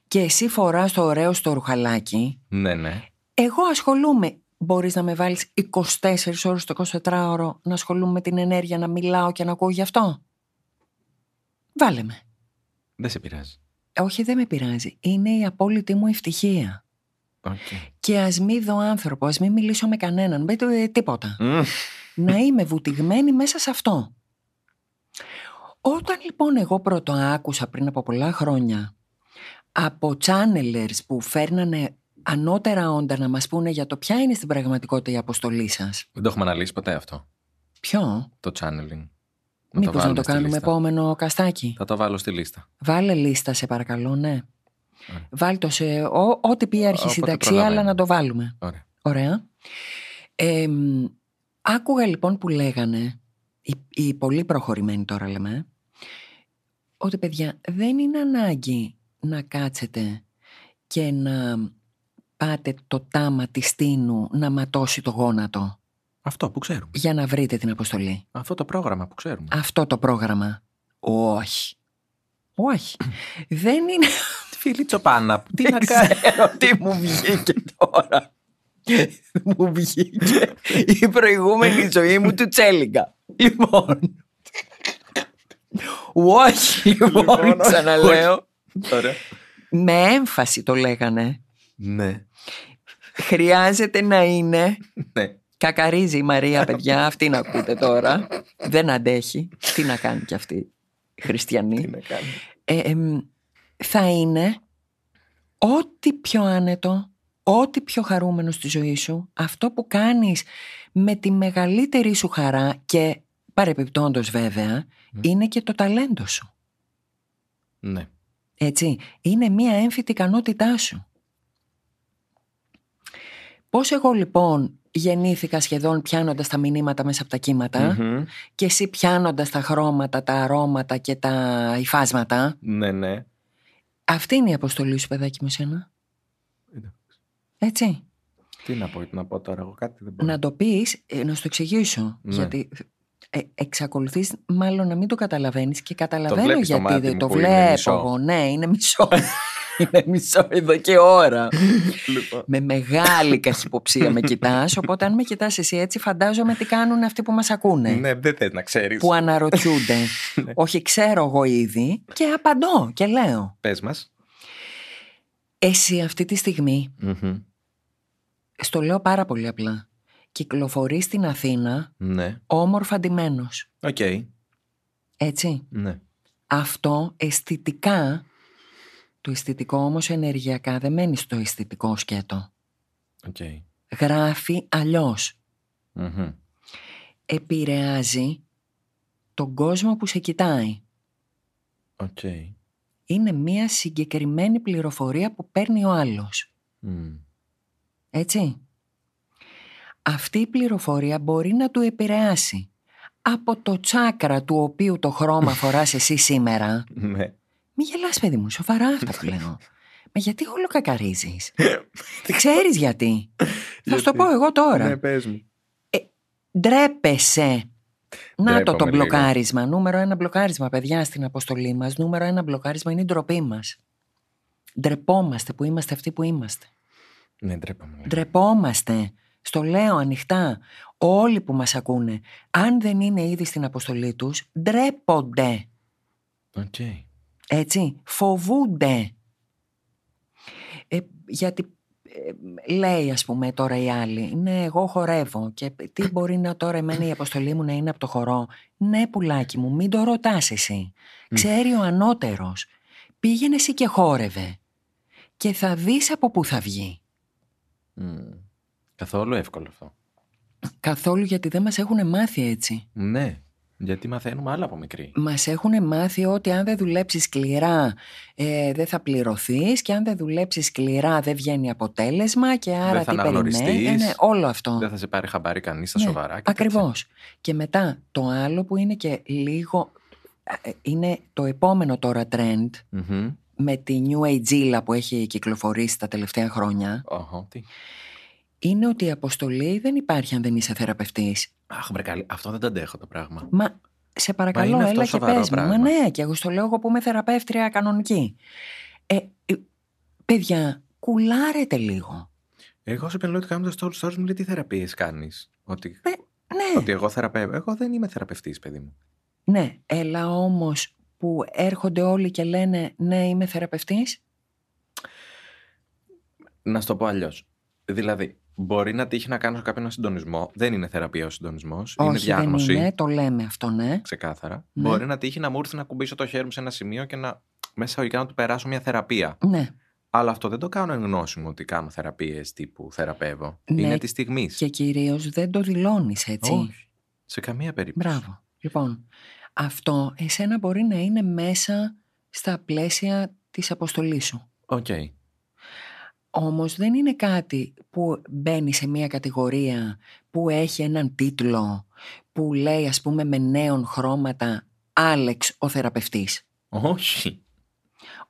Speaker 3: και εσύ φοράς το ωραίο στο ρουχαλάκι,
Speaker 4: Ναι, ναι.
Speaker 3: εγώ ασχολούμαι. Μπορείς να με βάλεις 24 ώρες το 24ωρο να ασχολούμαι με την ενέργεια, να μιλάω και να ακούω γι' αυτό; Βάλε με.
Speaker 4: Δεν σε πειράζει.
Speaker 3: Όχι, δεν με πειράζει. Είναι η απόλυτη μου ευτυχία.
Speaker 4: Οκ.
Speaker 3: Και ας μη δω άνθρωπο, ας μην μιλήσω με κανέναν, με το- ε, τίποτα.
Speaker 4: Μμ.
Speaker 3: να είμαι βουτηγμένη μέσα σε αυτό. Όταν λοιπόν εγώ πρώτο άκουσα πριν από πολλά χρόνια από channelers που φέρνανε ανώτερα όντα να μας πούνε για το ποια είναι στην πραγματικότητα η αποστολή σας.
Speaker 4: Δεν το έχουμε αναλύσει ποτέ αυτό.
Speaker 3: Ποιο;
Speaker 4: Το channeling.
Speaker 3: Μήπως να
Speaker 4: βάλουμε
Speaker 3: το
Speaker 4: στη
Speaker 3: κάνουμε
Speaker 4: λίστα.
Speaker 3: επόμενο καστάκι.
Speaker 4: Θα το βάλω στη λίστα.
Speaker 3: Βάλε λίστα σε παρακαλώ, ναι.
Speaker 4: Ωραία.
Speaker 3: Βάλ το σε ο- ό,τι πει η
Speaker 4: Όποτε
Speaker 3: αρχισυνταξία,
Speaker 4: προλαβαίνω.
Speaker 3: αλλά να το βάλουμε.
Speaker 4: Ωραία.
Speaker 3: Ωραία. Ε, μ, άκουγα λοιπόν που λέγανε, οι, οι πολύ προχωρημένοι τώρα λέμε, ότι παιδιά δεν είναι ανάγκη να κάτσετε και να πάτε το τάμα της τίνου να ματώσει το γόνατο
Speaker 4: Αυτό που ξέρουμε.
Speaker 3: για να βρείτε την αποστολή.
Speaker 4: Αυτό το πρόγραμμα που ξέρουμε.
Speaker 3: Αυτό το πρόγραμμα. Όχι. Όχι. δεν είναι...
Speaker 4: Φίλη Τσοπάνα, τι να
Speaker 3: Δεν
Speaker 4: κάνει.
Speaker 3: ξέρω τι μου βγήκε τώρα. μου βγήκε η προηγούμενη ζωή μου του Τσέλιγκα. Λοιπόν. Όχι, λοιπόν, ξαναλέω.
Speaker 4: Ωραία.
Speaker 3: Με έμφαση το λέγανε.
Speaker 4: Ναι.
Speaker 3: Χρειάζεται να είναι.
Speaker 4: Ναι.
Speaker 3: Κακαρίζει η Μαρία, παιδιά, αυτή να ακούτε τώρα. Δεν αντέχει. Τι να κάνει κι αυτή η χριστιανή.
Speaker 4: Τι να κάνει.
Speaker 3: Ε, εμ, θα είναι ό,τι πιο άνετο, ό,τι πιο χαρούμενο στη ζωή σου, αυτό που κάνεις με τη μεγαλύτερη σου χαρά και παρεπιπτόντος βέβαια, είναι και το ταλέντο σου.
Speaker 4: Ναι.
Speaker 3: Έτσι, είναι μία έμφυτη ικανότητά σου. Πώς εγώ λοιπόν γεννήθηκα σχεδόν πιάνοντας τα μηνύματα μέσα από τα κύματα
Speaker 4: Μμμ.
Speaker 3: και εσύ πιάνοντας τα χρώματα, τα αρώματα και τα υφάσματα,
Speaker 4: Ναι, ναι.
Speaker 3: Αυτή είναι η αποστολή σου, παιδάκι μου, σένα.
Speaker 4: Εντάξει.
Speaker 3: Έτσι.
Speaker 4: Τι να πω, να πω τώρα, εγώ κάτι δεν μπορώ.
Speaker 3: Να το πεις, ε, να σου το εξηγήσω.
Speaker 4: Ναι.
Speaker 3: Γιατί ε, εξακολουθείς μάλλον να μην το καταλαβαίνεις και καταλαβαίνω
Speaker 4: βλέπεις το
Speaker 3: γιατί
Speaker 4: μάτι
Speaker 3: δεν
Speaker 4: μου
Speaker 3: το
Speaker 4: που είναι
Speaker 3: βλέπω
Speaker 4: μισό.
Speaker 3: εγώ. Ναι, είναι μισό. είναι μισό εδώ και ώρα.
Speaker 4: Λοιπόν.
Speaker 3: με μεγάλη καχυποψία με κοιτάς, οπότε αν με κοιτάς εσύ έτσι φαντάζομαι τι κάνουν αυτοί που μας ακούνε.
Speaker 4: Ναι, δεν θες να ξέρεις.
Speaker 3: Που αναρωτιούνται.
Speaker 4: Ναι.
Speaker 3: Όχι, ξέρω εγώ ήδη και απαντώ και λέω.
Speaker 4: Πες μας.
Speaker 3: Εσύ αυτή τη στιγμή
Speaker 4: Μμμ.
Speaker 3: Στο λέω πάρα πολύ απλά. Κυκλοφορείς στην Αθήνα
Speaker 4: Ναι.
Speaker 3: όμορφα ντυμένος.
Speaker 4: Οκ.
Speaker 3: Έτσι.
Speaker 4: Ναι.
Speaker 3: Αυτό αισθητικά, το αισθητικό όμως ενεργειακά δεν μένει στο αισθητικό σκέτο.
Speaker 4: Οκ.
Speaker 3: Γράφει αλλιώς.
Speaker 4: Μμμ.
Speaker 3: Επηρεάζει τον κόσμο που σε κοιτάει.
Speaker 4: Οκ.
Speaker 3: Είναι μία συγκεκριμένη πληροφορία που παίρνει ο άλλος.
Speaker 4: Μμ.
Speaker 3: Έτσι. Αυτή η πληροφορία μπορεί να του επηρεάσει από το τσάκρα του οποίου το χρώμα φοράς εσύ σήμερα.
Speaker 4: Ναι.
Speaker 3: Μη γελάς παιδί μου, σοβαρά αυτά που λέω. Μα γιατί όλο κακαρίζεις. Ξέρεις γιατί. Θα σου το
Speaker 4: Γιατί;
Speaker 3: πω εγώ τώρα.
Speaker 4: Ναι, πες μου.
Speaker 3: Ντρέπεσαι. Να το
Speaker 4: Ντρέπομαι
Speaker 3: το
Speaker 4: λίγο.
Speaker 3: μπλοκάρισμα. Νούμερο ένα μπλοκάρισμα, παιδιά, στην αποστολή μας. Νούμερο ένα μπλοκάρισμα είναι η ντροπή μας. Ντρεπόμαστε που είμαστε αυτοί που είμαστε.
Speaker 4: Ναι, ντρέπαμε. λίγο.
Speaker 3: Ντρεπόμαστε. Στο λέω ανοιχτά. Όλοι που μας ακούνε, αν δεν είναι ήδη στην αποστολή τους, ντρέπονται.
Speaker 4: Οκ.
Speaker 3: Έτσι, φοβούνται. Ε, γιατί ε, λέει ας πούμε τώρα η άλλη, ναι εγώ χορεύω και τι μπορεί να τώρα εμένα η αποστολή μου να είναι από το χορό. Ναι πουλάκι μου, μην το ρωτάς εσύ. Ξέρει ο ανώτερος. Πήγαινε εσύ και χόρευε. Και θα δεις από πού θα βγει.
Speaker 4: Μμ. Καθόλου εύκολο αυτό.
Speaker 3: Καθόλου γιατί δεν μας έχουν μάθει έτσι.
Speaker 4: Ναι. Γιατί μαθαίνουμε άλλα από μικρή.
Speaker 3: Μας έχουν μάθει ότι αν δεν δουλέψεις σκληρά ε, δεν θα πληρωθείς και αν δεν δουλέψεις σκληρά δεν βγαίνει αποτέλεσμα και άρα
Speaker 4: θα
Speaker 3: τι
Speaker 4: αναγνωριστείς.
Speaker 3: περιμένει. Ναι, όλο αυτό.
Speaker 4: Δεν θα σε πάρει χαμπάρι κανείς στα
Speaker 3: Ναι,
Speaker 4: σοβαρά. και τέτοια.
Speaker 3: Ακριβώς. Και μετά το άλλο που είναι και λίγο... ε, Είναι το επόμενο τώρα trend
Speaker 4: Μμμ.
Speaker 3: με τη New Age που έχει κυκλοφορήσει τα τελευταία χρόνια
Speaker 4: Οχο, τι.
Speaker 3: είναι ότι η αποστολή δεν υπάρχει αν δεν είσαι θεραπευτής.
Speaker 4: Αχ, βρε καλή. Αυτό δεν το αντέχω το πράγμα.
Speaker 3: Μα σε παρακαλώ,
Speaker 4: είναι αυτό
Speaker 3: έλα και
Speaker 4: σοβαρό
Speaker 3: πες μου. Μα
Speaker 4: πράγμα.
Speaker 3: ναι, και εγώ στο λέω εγώ που είμαι θεραπεύτρια κανονική. Ε, ε, παιδιά, κουλάρετε λίγο.
Speaker 4: Εγώ σε πενλό ότι κάνω το story stories μου λέει τι θεραπείες κάνεις; Ότι,
Speaker 3: Ε, ναι,
Speaker 4: ότι εγώ θεραπεύω. Εγώ δεν είμαι θεραπευτής, παιδί μου.
Speaker 3: ναι, έλα όμως που έρχονται όλοι και λένε ναι είμαι θεραπευτής.
Speaker 4: Να σου το πω αλλιώς. Δηλαδή, Μπορεί να τύχει να κάνω σε κάποιον ένα συντονισμό. Δεν είναι θεραπεία ο συντονισμός. Είναι
Speaker 3: Όχι,
Speaker 4: διάγνωση.
Speaker 3: δεν είναι, το λέμε αυτό, ναι.
Speaker 4: Ξεκάθαρα.
Speaker 3: Ναι.
Speaker 4: Μπορεί να τύχει να μου έρθει να κουμπίσω το χέρι μου σε ένα σημείο και να μέσα αγωγικά να του περάσω μια θεραπεία.
Speaker 3: Ναι.
Speaker 4: Αλλά αυτό δεν το κάνω εν γνώση μου ότι κάνω θεραπείες τύπου θεραπεύω.
Speaker 3: Ναι.
Speaker 4: Είναι της στιγμής.
Speaker 3: Και κυρίως δεν το δηλώνεις έτσι.
Speaker 4: Όχι. Σε καμία περίπτωση.
Speaker 3: Μπράβο. Λοιπόν, αυτό εσένα μπορεί να είναι μέσα στα πλαίσια της αποστολής σου.
Speaker 4: Οκ.
Speaker 3: Όμως δεν είναι κάτι που μπαίνει σε μια κατηγορία που έχει έναν τίτλο που λέει ας πούμε με νέον χρώματα Άλεξ ο θεραπευτής.
Speaker 4: Όχι.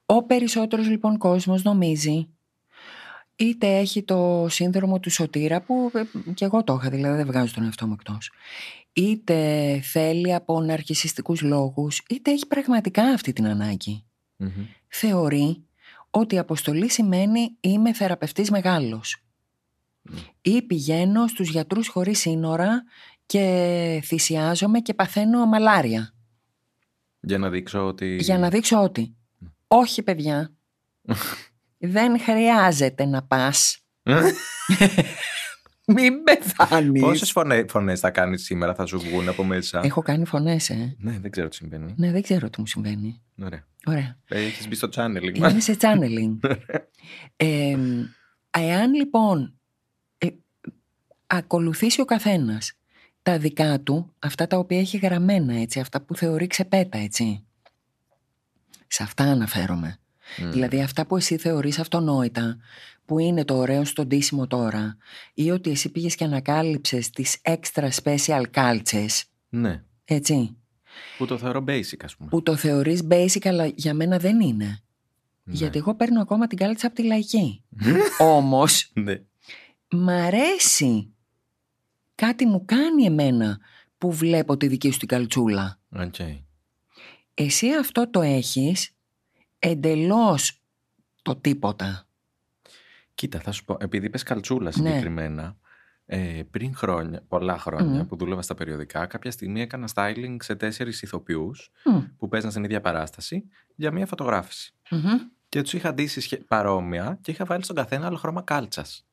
Speaker 3: Ο περισσότερος λοιπόν κόσμος νομίζει είτε έχει το σύνδρομο του σωτήρα που ε, και εγώ το είχα δηλαδή δεν βγάζω τον εαυτό μου εκτός είτε θέλει από ναρκισιστικούς λόγους είτε έχει πραγματικά αυτή την ανάγκη
Speaker 4: Μμμ.
Speaker 3: θεωρεί ότι η αποστολή σημαίνει είμαι θεραπευτής μεγάλος
Speaker 4: Ναι.
Speaker 3: ή πηγαίνω στους γιατρούς χωρίς σύνορα και θυσιάζομαι και παθαίνω μαλάρια
Speaker 4: Για να δείξω ότι.
Speaker 3: για να δείξω ότι όχι παιδιά δεν χρειάζεται να πας μην πεθάνεις
Speaker 4: Πόσες φωνέ θα κάνεις σήμερα, θα σου βγουν από μέσα;
Speaker 3: έχω κάνει φωνές ε.
Speaker 4: Ναι, δεν ξέρω τι συμβαίνει.
Speaker 3: ναι δεν ξέρω τι μου συμβαίνει
Speaker 4: Ωραία.
Speaker 3: ωραία
Speaker 4: Έχεις μπει στο channeling.
Speaker 3: Είναι σε channeling. ε, εάν λοιπόν ε, ακολουθήσει ο καθένας τα δικά του, αυτά τα οποία έχει γραμμένα, έτσι, αυτά που θεωρεί ξεπέτα, έτσι. Σε αυτά αναφέρομαι.
Speaker 4: Μμ.
Speaker 3: Δηλαδή αυτά που εσύ θεωρείς αυτονόητα, που είναι το ωραίο στο ντύσιμο τώρα, ή ότι εσύ πήγες και ανακάλυψες τις extra special κάλτσες,
Speaker 4: Ναι.
Speaker 3: έτσι,
Speaker 4: Που το θεωρώ basic, ας πούμε.
Speaker 3: που το θεωρείς basic, αλλά για μένα δεν είναι.
Speaker 4: Ναι.
Speaker 3: Γιατί εγώ παίρνω ακόμα την κάλτσα από τη λαϊκή. Όμως,
Speaker 4: Ναι.
Speaker 3: μ' αρέσει. Κάτι μου κάνει εμένα που βλέπω τη δική σου την καλτσούλα.
Speaker 4: Οκ.
Speaker 3: Εσύ αυτό το έχεις εντελώς το τίποτα.
Speaker 4: Κοίτα, θα σου πω, επειδή είπες καλτσούλα
Speaker 3: Ναι.
Speaker 4: συγκεκριμένα, ε, πριν χρόνια, πολλά χρόνια
Speaker 3: Μμμ.
Speaker 4: που δούλευα στα περιοδικά, κάποια στιγμή έκανα styling σε τέσσερις ηθοποιούς
Speaker 3: Μμ,
Speaker 4: που παίζαν στην ίδια παράσταση για μία φωτογράφηση.
Speaker 3: μμμ.
Speaker 4: Και τους είχα ντύσει σχε- παρόμοια και είχα βάλει στον καθένα άλλο χρώμα κάλτσας.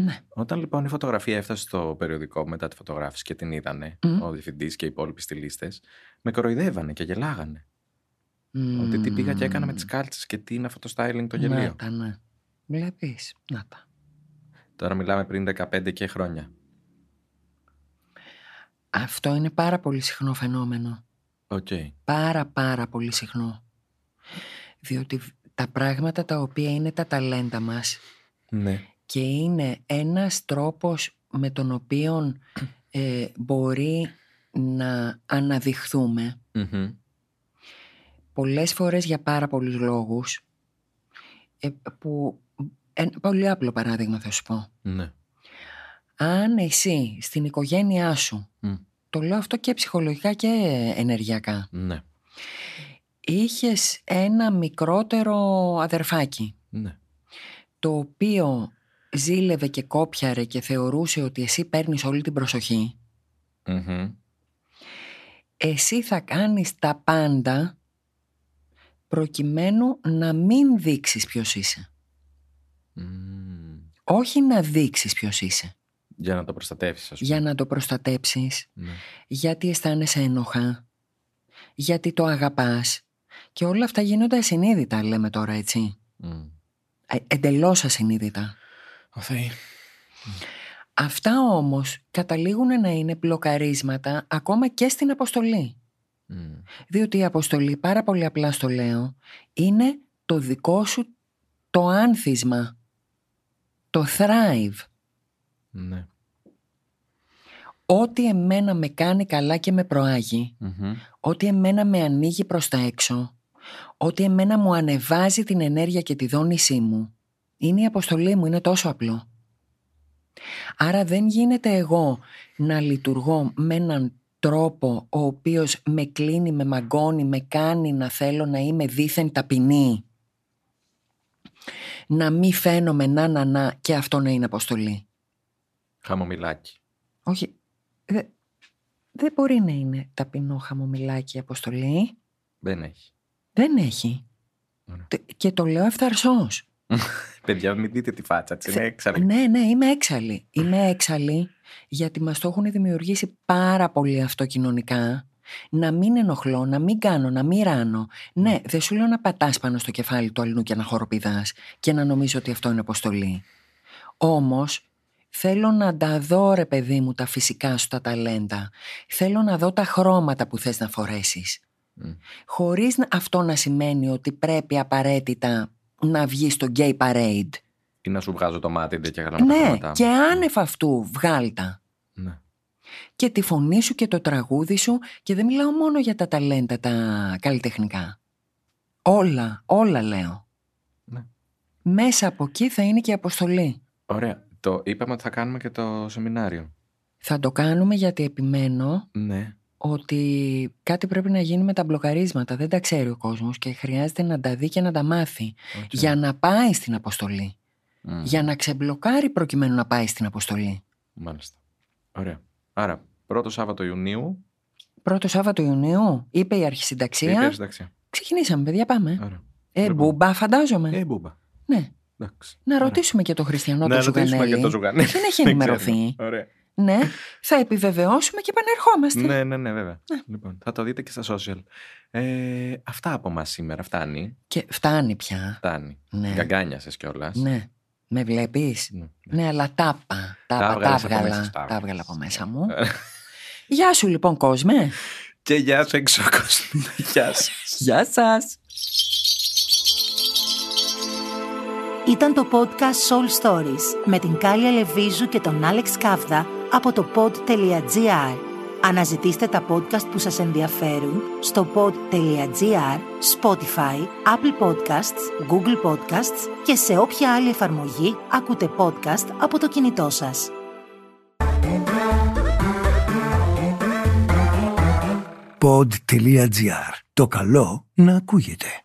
Speaker 3: Ναι.
Speaker 4: Όταν λοιπόν η φωτογραφία έφτασε στο περιοδικό μετά τη φωτογράφηση και την είδανε,
Speaker 3: Μμ.
Speaker 4: ο διευθυντής και οι υπόλοιποι στυλίστε, με κοροϊδεύανε και γελάγανε. Ότι τι πήγα και έκανα με τις κάλτσες και τι είναι αυτό το styling το γελίο.
Speaker 3: Να τα, ναι. Βλέπεις, να τα.
Speaker 4: Τώρα μιλάμε πριν 15 και χρόνια.
Speaker 3: Αυτό είναι πάρα πολύ συχνό φαινόμενο.
Speaker 4: Οκ.
Speaker 3: Πάρα πάρα πολύ συχνό. Διότι τα πράγματα τα οποία είναι τα ταλέντα μας
Speaker 4: Ναι.
Speaker 3: και είναι ένας τρόπος με τον οποίο ε, μπορεί να αναδειχθούμε
Speaker 4: Μμμ.
Speaker 3: πολλές φορές για πάρα πολλούς λόγους ε, που ένα πολύ απλό παράδειγμα θα σου πω
Speaker 4: Ναι.
Speaker 3: αν εσύ στην οικογένειά σου
Speaker 4: Μμ.
Speaker 3: το λέω αυτό και ψυχολογικά και ενεργειακά
Speaker 4: Ναι.
Speaker 3: είχες ένα μικρότερο αδερφάκι
Speaker 4: Ναι.
Speaker 3: το οποίο ζήλευε και κόπιαρε και θεωρούσε ότι εσύ παίρνεις όλη την προσοχή
Speaker 4: Μμμ.
Speaker 3: εσύ θα κάνεις τα πάντα προκειμένου να μην δείξεις ποιος είσαι.
Speaker 4: Μμμ.
Speaker 3: Όχι να δείξεις ποιος είσαι.
Speaker 4: Για να το προστατεύσεις, ας πούμε.
Speaker 3: Για να το προστατέψεις,
Speaker 4: Ναι.
Speaker 3: γιατί αισθάνεσαι ένοχα, γιατί το αγαπάς. Και όλα αυτά γίνονται ασυνείδητα, λέμε τώρα έτσι.
Speaker 4: Μμ.
Speaker 3: Ε, εντελώς ασυνείδητα.
Speaker 4: Ω Θεή.
Speaker 3: Αυτά όμως καταλήγουν να είναι μπλοκαρίσματα ακόμα και στην αποστολή.
Speaker 4: Μμ.
Speaker 3: Διότι η αποστολή, πάρα πολύ απλά στο λέω, είναι το δικό σου το άνθισμα. Το thrive.
Speaker 4: Ναι.
Speaker 3: Ό,τι εμένα με κάνει καλά και με προάγει,
Speaker 4: Μμμ.
Speaker 3: ό,τι εμένα με ανοίγει προς τα έξω, ό,τι εμένα μου ανεβάζει την ενέργεια και τη δόνησή μου, είναι η αποστολή μου, είναι τόσο απλό. Άρα δεν γίνεται εγώ να λειτουργώ με έναν τρόπο ο οποίος με κλείνει, με μαγκώνει, με κάνει να θέλω να είμαι δίθεν ταπεινή. Να μη φαίνομαι να να να και αυτό να είναι αποστολή.
Speaker 4: Χαμομηλάκι.
Speaker 3: Όχι, δε- δεν μπορεί να είναι ταπεινό χαμομηλάκι η αποστολή.
Speaker 4: Δεν έχει.
Speaker 3: Δεν έχει.
Speaker 4: Ωραία.
Speaker 3: Τε- Και το λέω ευθαρσός.
Speaker 4: Παιδιά, μην δείτε τη φάτσα τη. Είναι έξαλλη.
Speaker 3: Ναι, ναι, είμαι έξαλλη. Είμαι έξαλλη γιατί μας το έχουν δημιουργήσει πάρα πολύ αυτό κοινωνικά. Να μην ενοχλώ, να μην κάνω, να μην ράνω. Ναι, δεν σου λέω να πατάς πάνω στο κεφάλι του αλλού και να χοροπηδάς και να νομίζω ότι αυτό είναι αποστολή. Όμως θέλω να τα δω ρε παιδί μου τα φυσικά σου τα ταλέντα. Θέλω να δω τα χρώματα που θες να φορέσεις.
Speaker 4: Μμ.
Speaker 3: Χωρίς να- αυτό να σημαίνει ότι πρέπει απαραίτητα να βγει στο gay parade.
Speaker 4: Ή να σου βγάζω το μάτι τέτοια καλά
Speaker 3: Ναι, και άνευ αυτού βγάλτα.
Speaker 4: Ναι.
Speaker 3: Και τη φωνή σου και το τραγούδι σου και δεν μιλάω μόνο για τα ταλέντα τα καλλιτεχνικά. Όλα, όλα λέω.
Speaker 4: Ναι.
Speaker 3: Μέσα από εκεί θα είναι και η αποστολή.
Speaker 4: Ωραία. Το είπαμε ότι θα κάνουμε και το σεμινάριο.
Speaker 3: Θα το κάνουμε γιατί επιμένω
Speaker 4: Ναι.
Speaker 3: Ότι κάτι πρέπει να γίνει με τα μπλοκαρίσματα. Δεν τα ξέρει ο κόσμος και χρειάζεται να τα δει και να τα μάθει.
Speaker 4: Οκ.
Speaker 3: Για να πάει στην αποστολή.
Speaker 4: Μμ.
Speaker 3: Για να ξεμπλοκάρει προκειμένου να πάει στην αποστολή.
Speaker 4: Μάλιστα. Ωραία. Άρα, πρώτο Σάββατο Ιουνίου.
Speaker 3: Πρώτο Σάββατο Ιουνίου, είπε η αρχισυνταξία.
Speaker 4: Είπε συνταξία.
Speaker 3: Ξεκινήσαμε, παιδιά, πάμε.
Speaker 4: Ωραία.
Speaker 3: Ε,
Speaker 4: Λοιπόν.
Speaker 3: μπούμπα, φαντάζομαι.
Speaker 4: Ε, μπούμπα.
Speaker 3: Ναι.
Speaker 4: Εντάξει.
Speaker 3: Να
Speaker 4: Ωραία.
Speaker 3: ρωτήσουμε και το Χριστιανό
Speaker 4: Να
Speaker 3: το
Speaker 4: ρωτήσουμε
Speaker 3: Ζουγανέλη.
Speaker 4: και το Ζουγανέλη.
Speaker 3: Δεν έχει
Speaker 4: Δεν
Speaker 3: ενημερωθεί.
Speaker 4: ξέρουμε. Ωραία.
Speaker 3: Ναι, θα επιβεβαιώσουμε και επανερχόμαστε.
Speaker 4: Ναι, ναι, ναι, βέβαια. Λοιπόν, θα το δείτε και στα social. Ε, αυτά από μας σήμερα. Φτάνει.
Speaker 3: Και φτάνει πια.
Speaker 4: Φτάνει.
Speaker 3: Ναι.
Speaker 4: Γκαγκάνιασες κιόλας.
Speaker 3: Ναι. Με βλέπεις;
Speaker 4: Ναι.
Speaker 3: Ναι, αλλά τα είπα. Τα,
Speaker 4: Τα
Speaker 3: είπα, τα
Speaker 4: έβγαλες από
Speaker 3: έβγαλα.
Speaker 4: μέσα σου, τα
Speaker 3: Τα
Speaker 4: έβγαλες.
Speaker 3: έβγαλα από μέσα μου. Γεια σου λοιπόν κόσμε.
Speaker 4: Και γεια σου έξω κόσμο. Γεια σας.
Speaker 3: Γεια σας.
Speaker 2: Ήταν το podcast Soul Stories με την Κάλια Λεβίζου και τον Άλεξ Κάβδα από το pod.gr. Αναζητήστε τα podcast που σας ενδιαφέρουν στο pod.gr, Spotify, Apple Podcasts, Google Podcasts και σε όποια άλλη εφαρμογή ακούτε podcast από το κινητό σας.
Speaker 1: pod.gr. Το καλό να ακούγεται.